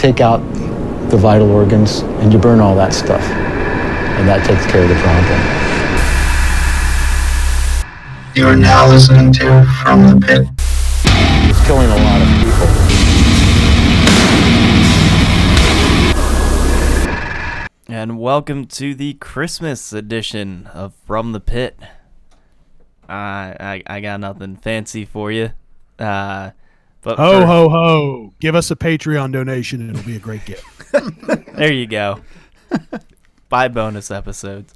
take out the vital organs and you burn all that stuff. And that takes care of the problem. You are now listening to From the Pit. It's killing a lot of people. And welcome to the Christmas edition of From the Pit. I I, I got nothing fancy for you. Uh, but Ho for- ho ho! Give us a Patreon donation, and it'll be a great gift. there you go. Buy bonus episodes.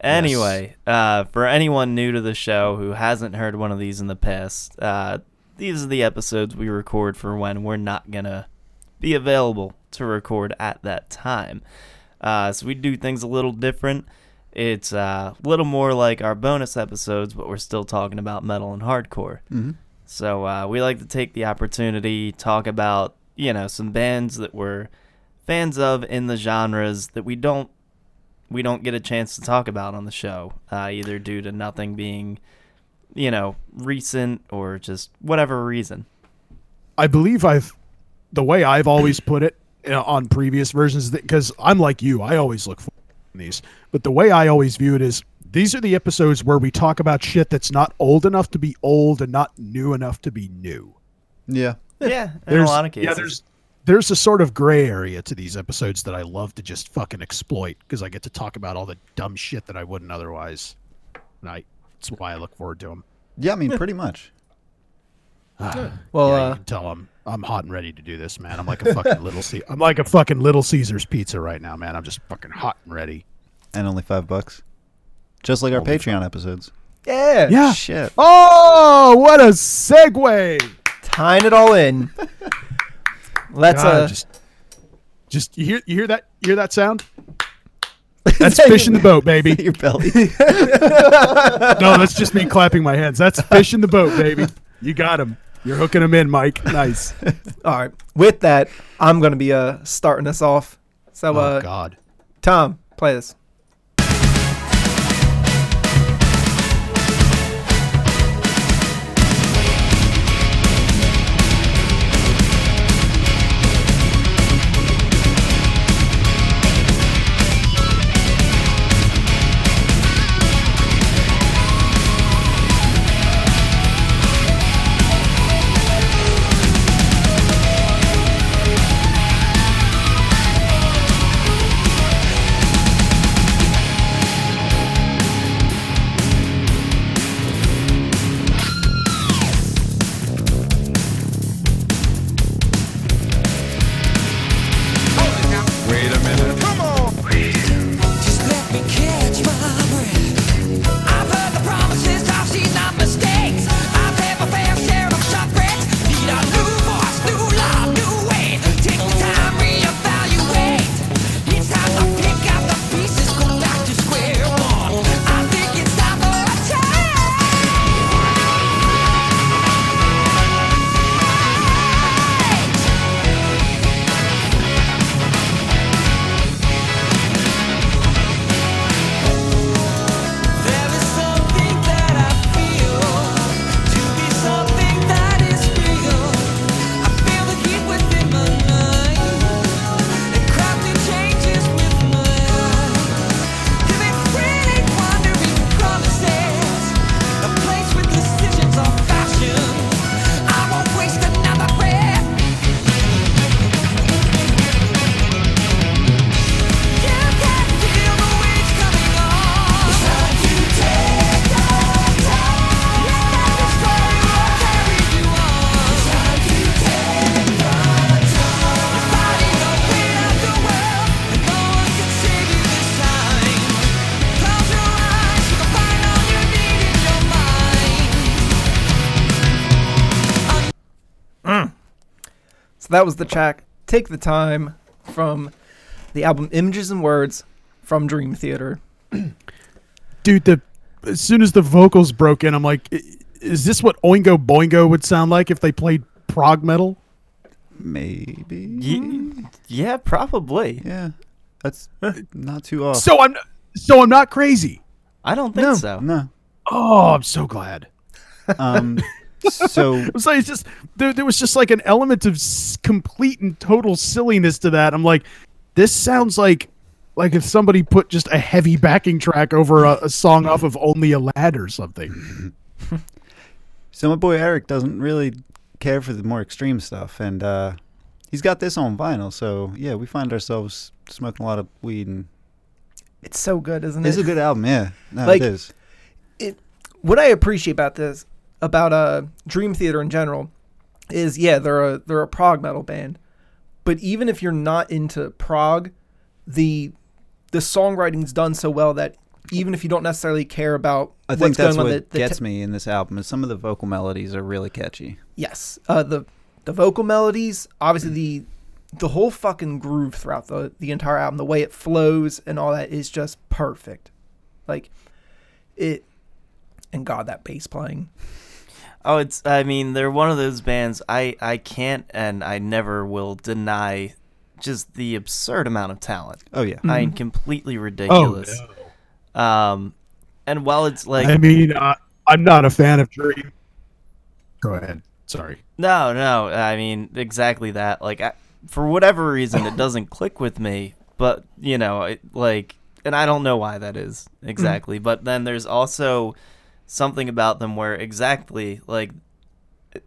Anyway, uh, for anyone new to the show who hasn't heard one of these in the past, uh, these are the episodes we record for when we're not gonna be available to record at that time. Uh, so we do things a little different. It's uh, a little more like our bonus episodes, but we're still talking about metal and hardcore. Mm-hmm. So uh, we like to take the opportunity talk about you know some bands that we're fans of in the genres that we don't we don't get a chance to talk about on the show, uh, either due to nothing being you know recent or just whatever reason. I believe I've the way I've always put it you know, on previous versions because I'm like you. I always look for these, but the way I always view it is these are the episodes where we talk about shit that's not old enough to be old and not new enough to be new. Yeah. Yeah, in a There's- lot of cases. Yeah, there's there's a sort of gray area to these episodes that I love to just fucking exploit because I get to talk about all the dumb shit that I wouldn't otherwise. And I, that's why I look forward to them. Yeah, I mean, pretty much. Well, yeah, uh, you can tell I'm I'm hot and ready to do this, man. I'm like a fucking little Ce- I'm like a fucking Little Caesars pizza right now, man. I'm just fucking hot and ready. And only five bucks. Just like our Only Patreon episodes. yeah, Yeah. Shit. Oh, what a segue! tying it all in. Let's God, uh, just just you hear you hear that you hear that sound? That's fish in the boat, baby. Your belly. No, that's just me clapping my hands. That's fish in the boat, baby. You got him. You're hooking him in, Mike. Nice. all right. With that, I'm gonna be uh starting us off. So Oh uh, God. Tom, play this. So that was the track "Take the Time" from the album "Images and Words" from Dream Theater. Dude, the as soon as the vocals broke in, I'm like, is this what Oingo Boingo would sound like if they played prog metal? Maybe. Ye- yeah, probably. Yeah. That's not too off. So I'm so I'm not crazy. I don't think No. so. no. Oh, I'm so glad. Um, So So it's just there, there was just like an element of s- complete and total silliness to that. I'm like, this sounds like like if somebody put just a heavy backing track over a, a song off of Only a Lad or something. So my boy Eric doesn't really care for the more extreme stuff, and uh, he's got this on vinyl. So yeah, we find ourselves smoking a lot of weed, and It's so good, isn't it? it's a good album. Yeah, no, Like- it is. what I appreciate about this, about uh, Dream Theater in general, is yeah, they're a they're a prog metal band, but even if you're not into prog, the the songwriting's done so well that even if you don't necessarily care about I what's think that's going on, what the, the gets te- me in this album. Is some of the vocal melodies are really catchy. yes, uh, the the vocal melodies, obviously the the whole fucking groove throughout the the entire album, the way it flows and all that is just perfect, like it. And God, that bass playing. Oh, it's. I mean, they're one of those bands. I I can't and I never will deny just the absurd amount of talent. Oh yeah, I mean, completely ridiculous. Oh, no. Um, and while it's like I mean, uh, I'm not a fan of Dream. Go ahead. Sorry. no, no, I mean exactly that. Like I, for whatever reason, it doesn't click with me. But you know, it, like, and I don't know why that is exactly. But then there's also something about them where exactly like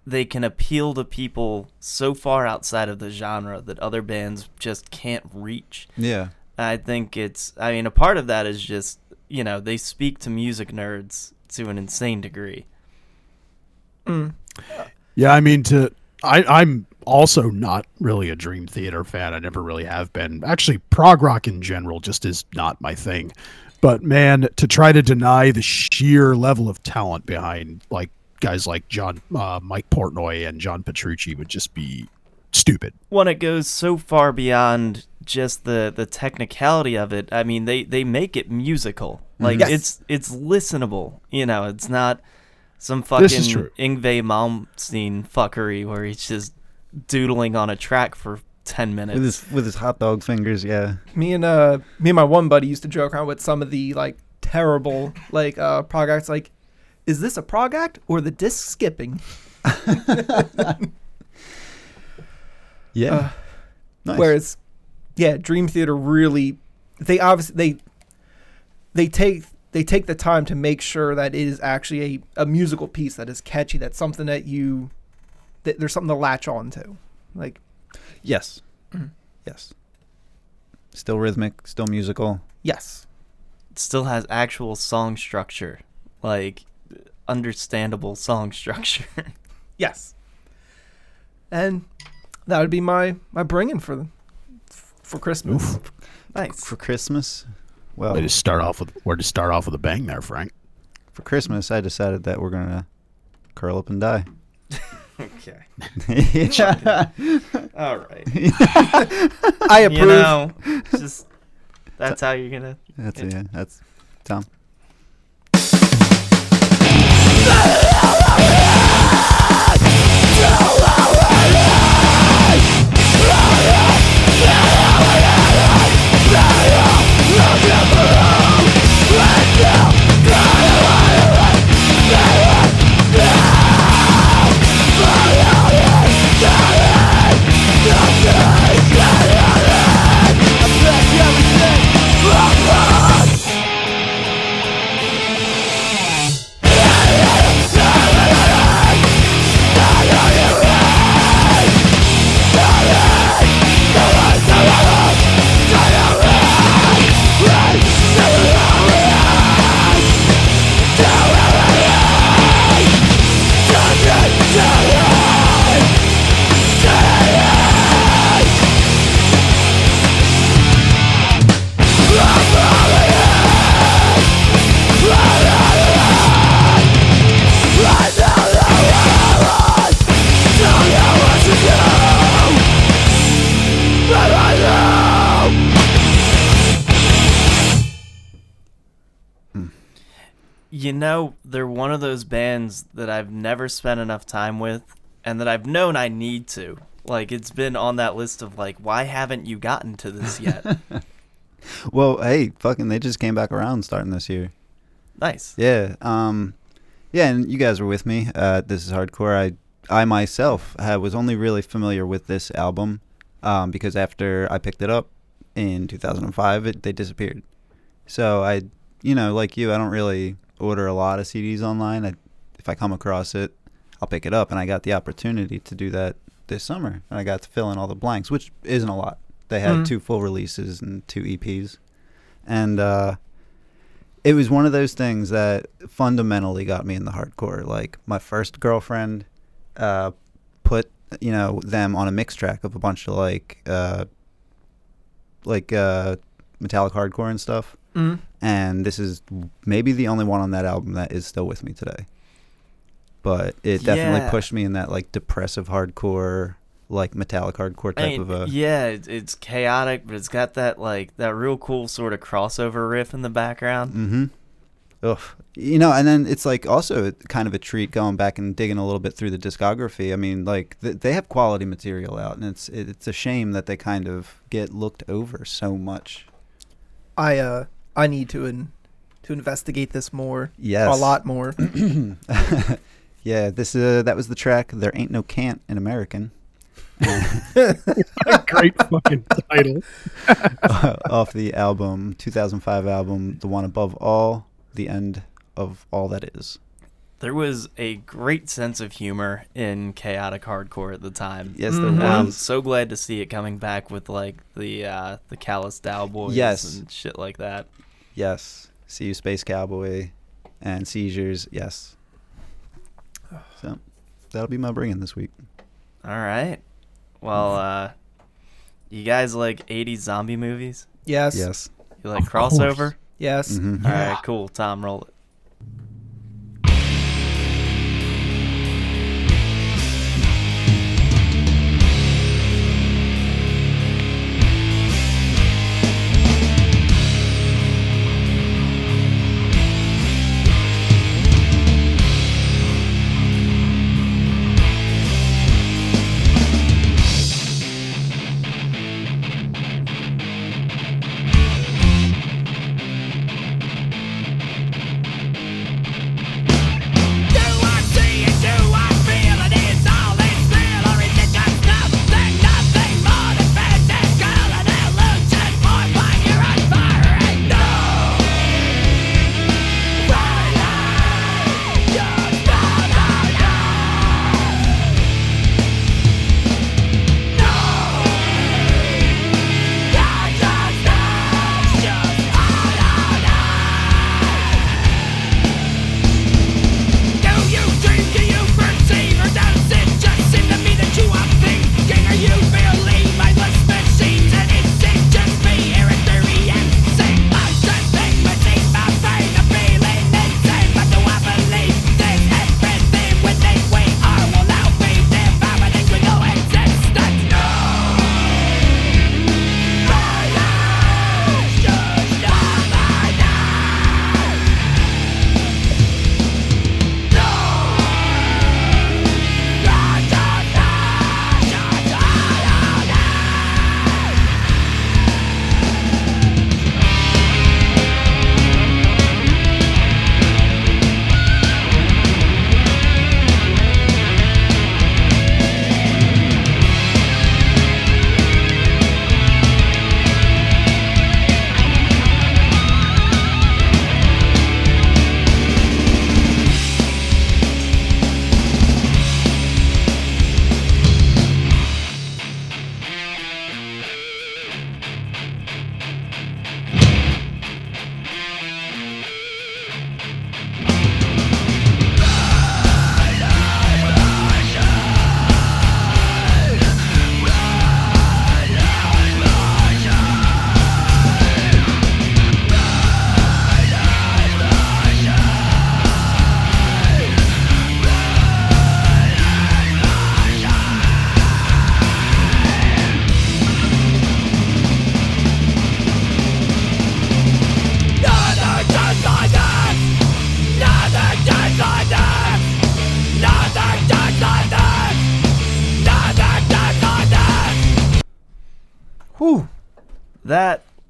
they can appeal to people so far outside of the genre that other bands just can't reach. yeah. I think it's. I mean, a part of that is just you know they speak to music nerds to an insane degree. Mm. Yeah, I mean, to I, I'm also not really a Dream Theater fan. I never really have been. Actually, prog rock in general just is not my thing. But man, to try to deny the sheer level of talent behind like guys like John, uh, Mike Portnoy, and John Petrucci would just be stupid. When it goes so far beyond just the the technicality of it, I mean they they make it musical. Like Yes. it's it's listenable. You know, it's not some fucking. Yngwie Malmsteen fuckery where he's just doodling on a track for ten minutes. With his with his hot dog fingers, yeah. me and uh me and my one buddy used to joke around with some of the like terrible like uh prog acts like is this a prog act or the disc skipping Yeah. Uh, nice. whereas yeah dream theater really they obviously they they take they take the time to make sure that it is actually a, a musical piece that is catchy that's something that you that there's something to latch on to like yes, mm-hmm. yes. Still rhythmic, still musical. yes it still has actual song structure, like understandable song structure. yes and that would be my my bringing for for christmas nice. For Christmas, well, Way to start off with where to start off with a bang there, Frank. for Christmas, I decided that we're gonna curl up and die. Okay. yeah. All right. i approve You know, just that's how you're gonna. That's yeah. That's Tom. Of those bands that I've never spent enough time with, and that I've known I need to. Like it's been on that list of like, why haven't you gotten to this yet? Well, hey, fucking, they just came back around starting this year. nice. Yeah. Um, Yeah, and you guys were with me. Uh, this is hardcore. I I myself had, was only really familiar with this album um, because after I picked it up in 2005, it, they disappeared. So I, you know, like you, I don't really order a lot of CDs online. I, if I come across it, I'll pick it up, and I got the opportunity to do that this summer, and I got to fill in all the blanks, which isn't a lot. They had Mhm. two full releases and two EPs, and uh, it was one of those things that fundamentally got me in the hardcore. Like my first girlfriend uh, put you know them on a mix track of a bunch of like uh, like uh, metallic hardcore and stuff, Mm. And this is maybe the only one on that album that is still with me today. But it definitely Yeah. pushed me in that like depressive hardcore, like metallic hardcore type I mean, of a. yeah, it's, it's chaotic, but it's got that like that real cool sort of crossover riff in the background. Mm-hmm. Ugh. You know, and then it's like also kind of a treat going back and digging a little bit through the discography. I mean, like th- they have quality material out, and it's it's a shame that they kind of get looked over so much. I uh I need to in, to investigate this more. Yes, A lot more. yeah, this uh, that was the track. There ain't no can't in American. Great fucking title. off the album 2005 album the one above all the end of all that is There was a great sense of humor in chaotic hardcore at the time. yes there And I'm so glad to see it coming back with like the uh, the Callous Daoboys Yes. and shit like that. yes see you space cowboy and seizures yes so that'll be my bringing this week All right. Well, uh, you guys like 80s zombie movies? Yes. yes You like Of course. crossover? Yes. Mhm. All right, cool. Tom, roll it.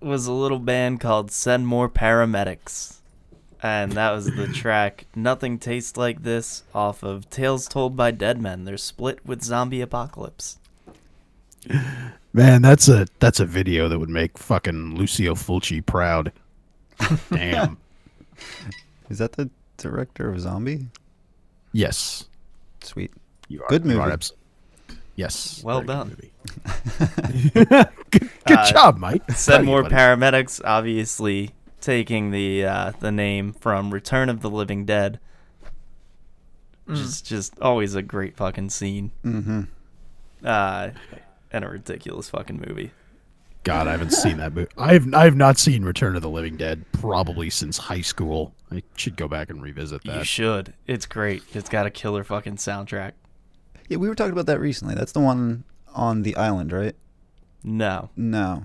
Was a little band called Send More Paramedics. and that was the track "Nothing Tastes Like This" off of "Tales Told by Dead Men." They're split with "Zombie Apocalypse." Man, that's a that's a video that would make fucking Lucio Fulci proud. Damn. Is that the director of Zombie? yes. Sweet. You are Good you are movie. abs- yes. Well very good done. good good Uh, job, Mike. Proud Said you, more paramedics, obviously taking the uh, the name from Return of the Living Dead. Which is just always a great fucking scene. Mm-hmm. Uh, and a ridiculous fucking movie. God, I haven't seen that movie. I've I've not seen Return of the Living Dead probably since high school. I should go back and revisit that. You should. It's great. It's got a killer fucking soundtrack. Yeah, we were talking about that recently. That's the one on the island, right? No. No.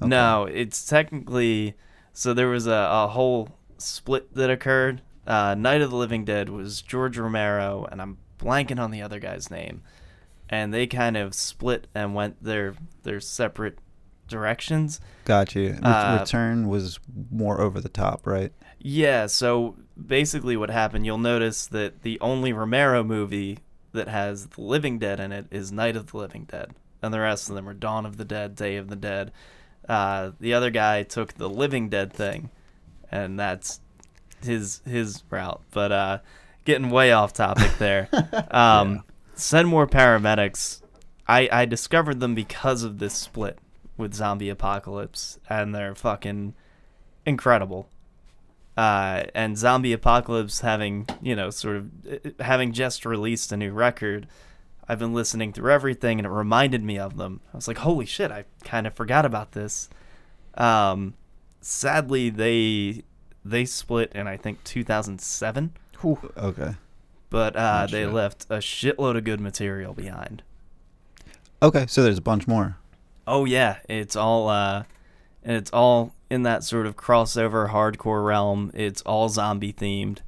Okay. No, it's technically so there was a, a whole split that occurred. Uh, Night of the Living Dead was George Romero, and I'm blanking on the other guy's name, and they kind of split and went their their separate directions. Got you. Uh, Return was more over the top, right? Yeah, so basically what happened, you'll notice that the only Romero movie that has the Living Dead in it is Night of the Living Dead, and the rest of them are Dawn of the Dead, Day of the Dead. Uh, the other guy took the Living Dead thing, and that's his his route. But uh, getting way off topic there. Um, Send more paramedics. I I discovered them because of this split with Zombie Apocalypse, and they're fucking incredible uh, and Zombie Apocalypse having you know sort of uh, having just released a new record, I've been listening through everything, and it reminded me of them. I was like, holy shit, I kind of forgot about this. Um, sadly, they they split in I think 2007, Okay. but uh, they Gotcha. left a shitload of good material behind. Okay, so there's a bunch more. Oh yeah, it's all uh and it's all in that sort of crossover hardcore realm. It's all zombie themed.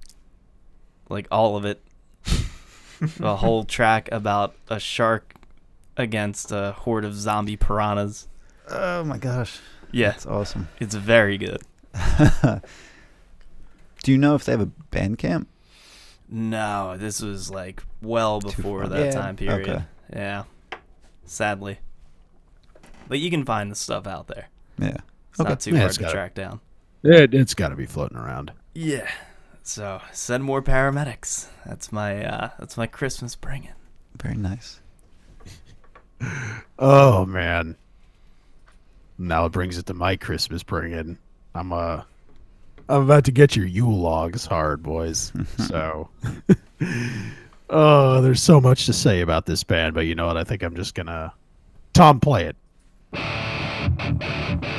Like all of it. a whole track about a shark against a horde of zombie piranhas. Oh my gosh. Yeah, it's awesome. it's very good. Do you know if they have a Bandcamp? No, this was like well before that Yeah. time period. Okay. Yeah. Sadly. But you can find the stuff out there. Yeah. It's Okay. not too Yeah, hard to got it. track down. It, it's got to be floating around. Yeah. So send more paramedics. That's my uh that's my Christmas bringing. Very nice. Oh man. Now it brings it to my Christmas bringing. I'm uh I'm about to get your Yule logs hard, boys. so Oh, there's so much to say about this band, but you know what? I think I'm just gonna Tom play it. Thank you.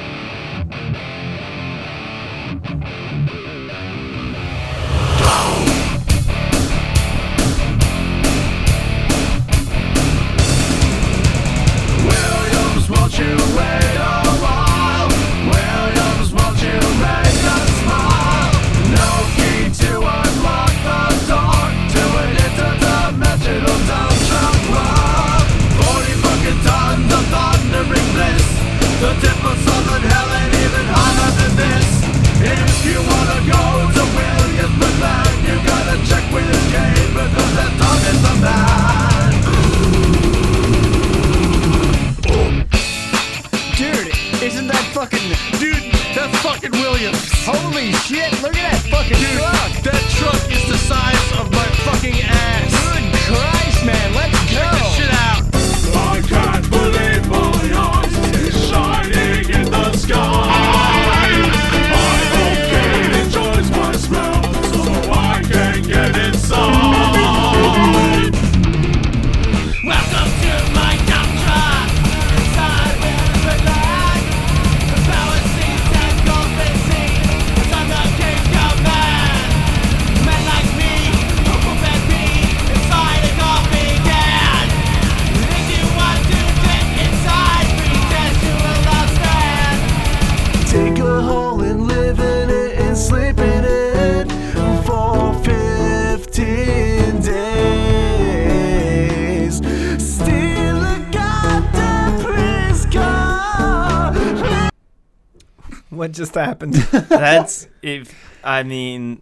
What just happened? That's if I mean,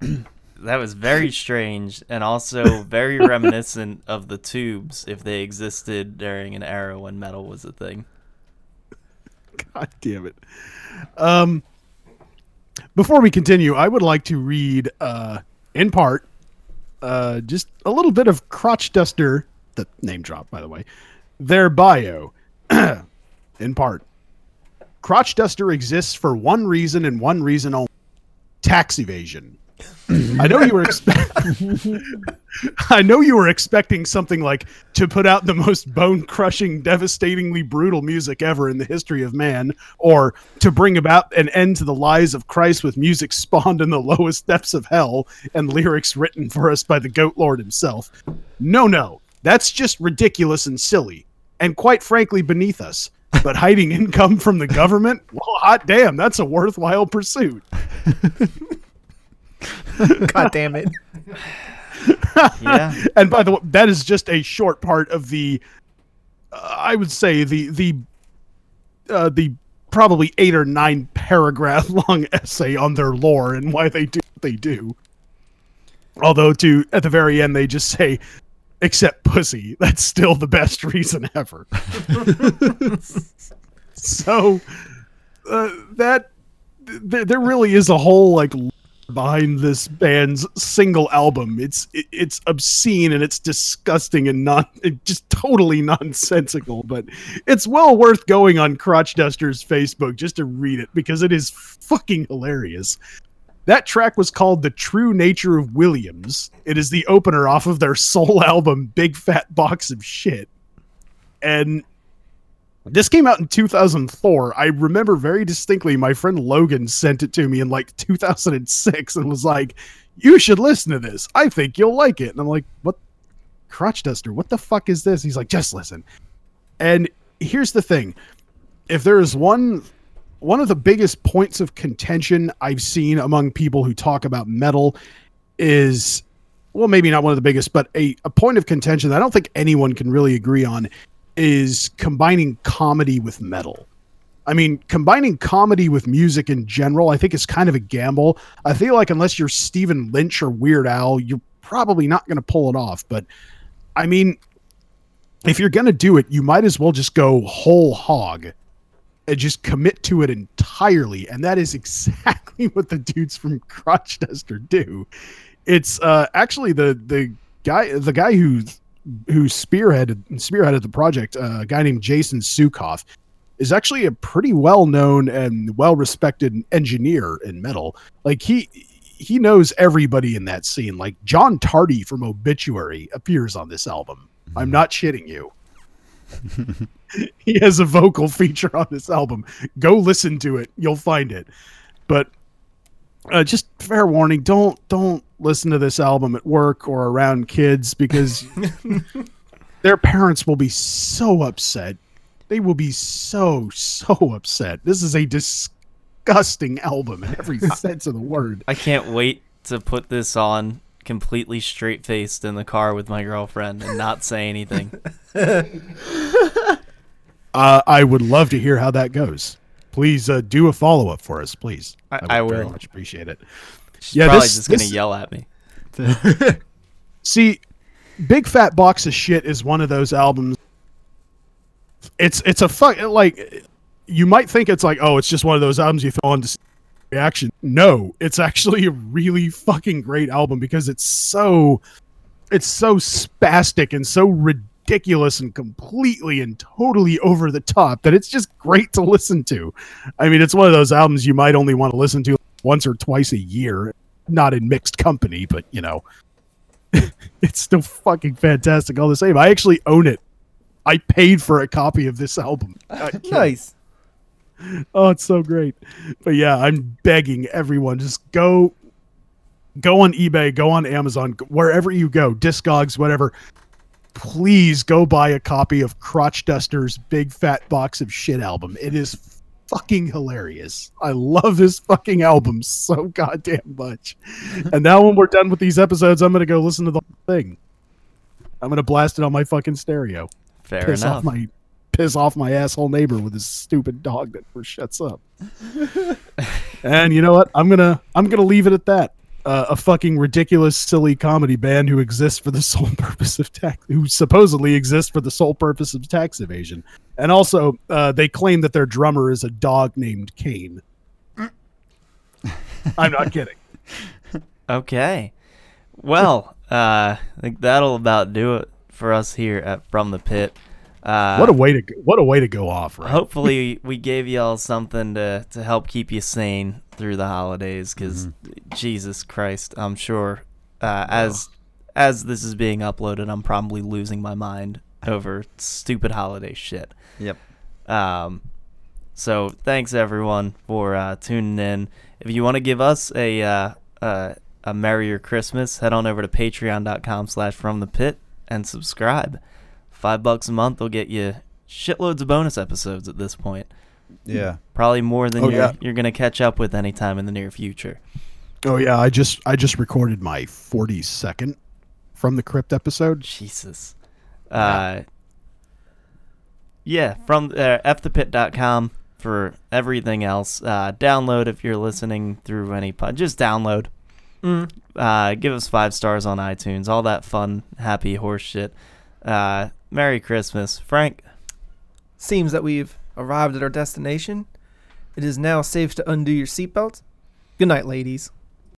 that was very strange and also very reminiscent of the tubes if they existed during an era when metal was a thing. God damn it. Um, before we continue, I would like to read, uh, in part, uh, just a little bit of Crotch Duster, the name drop, by the way, their bio. in part, Crotch Duster exists for one reason and one reason only tax evasion. I know you were expecting. I know you were expecting something like to put out the most bone-crushing, devastatingly brutal music ever in the history of man, or to bring about an end to the lies of Christ with music spawned in the lowest depths of hell and lyrics written for us by the Goat Lord himself. No, no, that's just ridiculous and silly, and quite frankly, beneath us. But hiding income from the government? Well, hot damn, that's a worthwhile pursuit. God damn it. Yeah. and by the way, that is just a short part of the. Uh, I would say the the uh, the probably eight or nine paragraph long essay on their lore and why they do what they do. Although to at the very end they just say, "Except pussy." That's still the best reason ever. so uh, that th- there really is a whole like behind this band's single album. It's it, it's obscene and it's disgusting and not it just totally nonsensical, but it's well worth going on Crotch Duster's Facebook just to read it because it is fucking hilarious. That track was called The True Nature of Williams. It is the opener off of their sole album Big Fat Box of Shit. And this came out in 2004. I remember very distinctly my friend Logan sent it to me in like 2006 and was like, You should listen to this. I think you'll like it. And I'm like, What? Crotch Duster, what the fuck is this? He's like, Just listen. And here's the thing if there is one. One of the biggest points of contention I've seen among people who talk about metal is, well, maybe not one of the biggest, but a, a point of contention that I don't think anyone can really agree on is combining comedy with metal. I mean, combining comedy with music in general, I think is kind of a gamble. I feel like unless you're Stephen Lynch or Weird Al, you're probably not going to pull it off. But I mean, if you're going to do it, you might as well just go whole hog just commit to it entirely. And that is exactly what the dudes from Crotch Duster do. It's uh, actually the the guy the guy who who spearheaded spearheaded the project, uh, a guy named Jason Suecof, is actually a pretty well known and well respected engineer in metal. Like he he knows everybody in that scene. Like John Tardy from Obituary appears on this album. I'm not shitting you. he has a vocal feature on this album. Go listen to it. You'll find it. But uh, just fair warning: don't don't listen to this album at work or around kids because their parents will be so upset. They will be so so upset. This is a disgusting album in every sense of the word. I can't wait to put this on completely straight faced in the car with my girlfriend and not say anything. Uh, I would love to hear how that goes. Please uh, do a follow up for us, please. I- would I very will. much appreciate it. She's Yeah, probably this- just gonna yell at me. See, Big Fat Box of Shit is one of those albums. It's it's a fuck like you might think it's like oh it's just one of those albums you throw on to see reaction. No, it's actually a really fucking great album because it's so it's so spastic and so ridiculous and completely and totally over the top that it's just great to listen to. I mean, it's one of those albums you might only want to listen to once or twice a year, not in mixed company, but you know it's still fucking fantastic all the same. I actually own it. I paid for a copy of this album. Nice. Oh, it's so great. But yeah, I'm begging everyone just go go on eBay, go on Amazon, wherever you go, Discogs, whatever. Please go buy a copy of Crotch Duster's Big Fat Box of Shit album. It is fucking hilarious. I love this fucking album so goddamn much. and now when we're done with these episodes, I'm gonna go listen to the whole thing. I'm gonna blast it on my fucking stereo. Fair Piss enough. off my piss off my asshole neighbor with his stupid dog that never shuts up. and you know what? I'm gonna I'm gonna leave it at that. Uh, a fucking ridiculous, silly comedy band who exists for the sole purpose of tax, who supposedly exists for the sole purpose of tax evasion, and also uh, they claim that their drummer is a dog named Kane. I'm not kidding. Okay. Well, uh, I think that'll about do it for us here at From the Pit. Uh, what a way to go, what a way to go off, right? hopefully we gave y'all something to, to help keep you sane through the holidays because jesus christ i'm sure uh, as as this is being uploaded i'm probably losing my mind over stupid holiday shit Yep. um, so thanks everyone for uh, tuning in. If you want to give us a uh, uh, a merrier Christmas, head on over to patreon.com slash from the pit and subscribe. Five bucks a month will get you shitloads of bonus episodes at this point. Yeah. Probably more than Oh, you're, yeah. you're gonna catch up with anytime in the near future. Oh yeah, I just I just recorded my 42nd from the crypt episode. Jesus. Uh, yeah, from uh, fthepit.com for everything else. Uh, download if you're listening through any pod. Just download. Mm. Uh, give us five stars on iTunes. All that fun, happy horse shit. Uh, Merry Christmas, Frank. Seems that we've arrived at our destination. It is now safe to undo your seatbelt. Good night, ladies.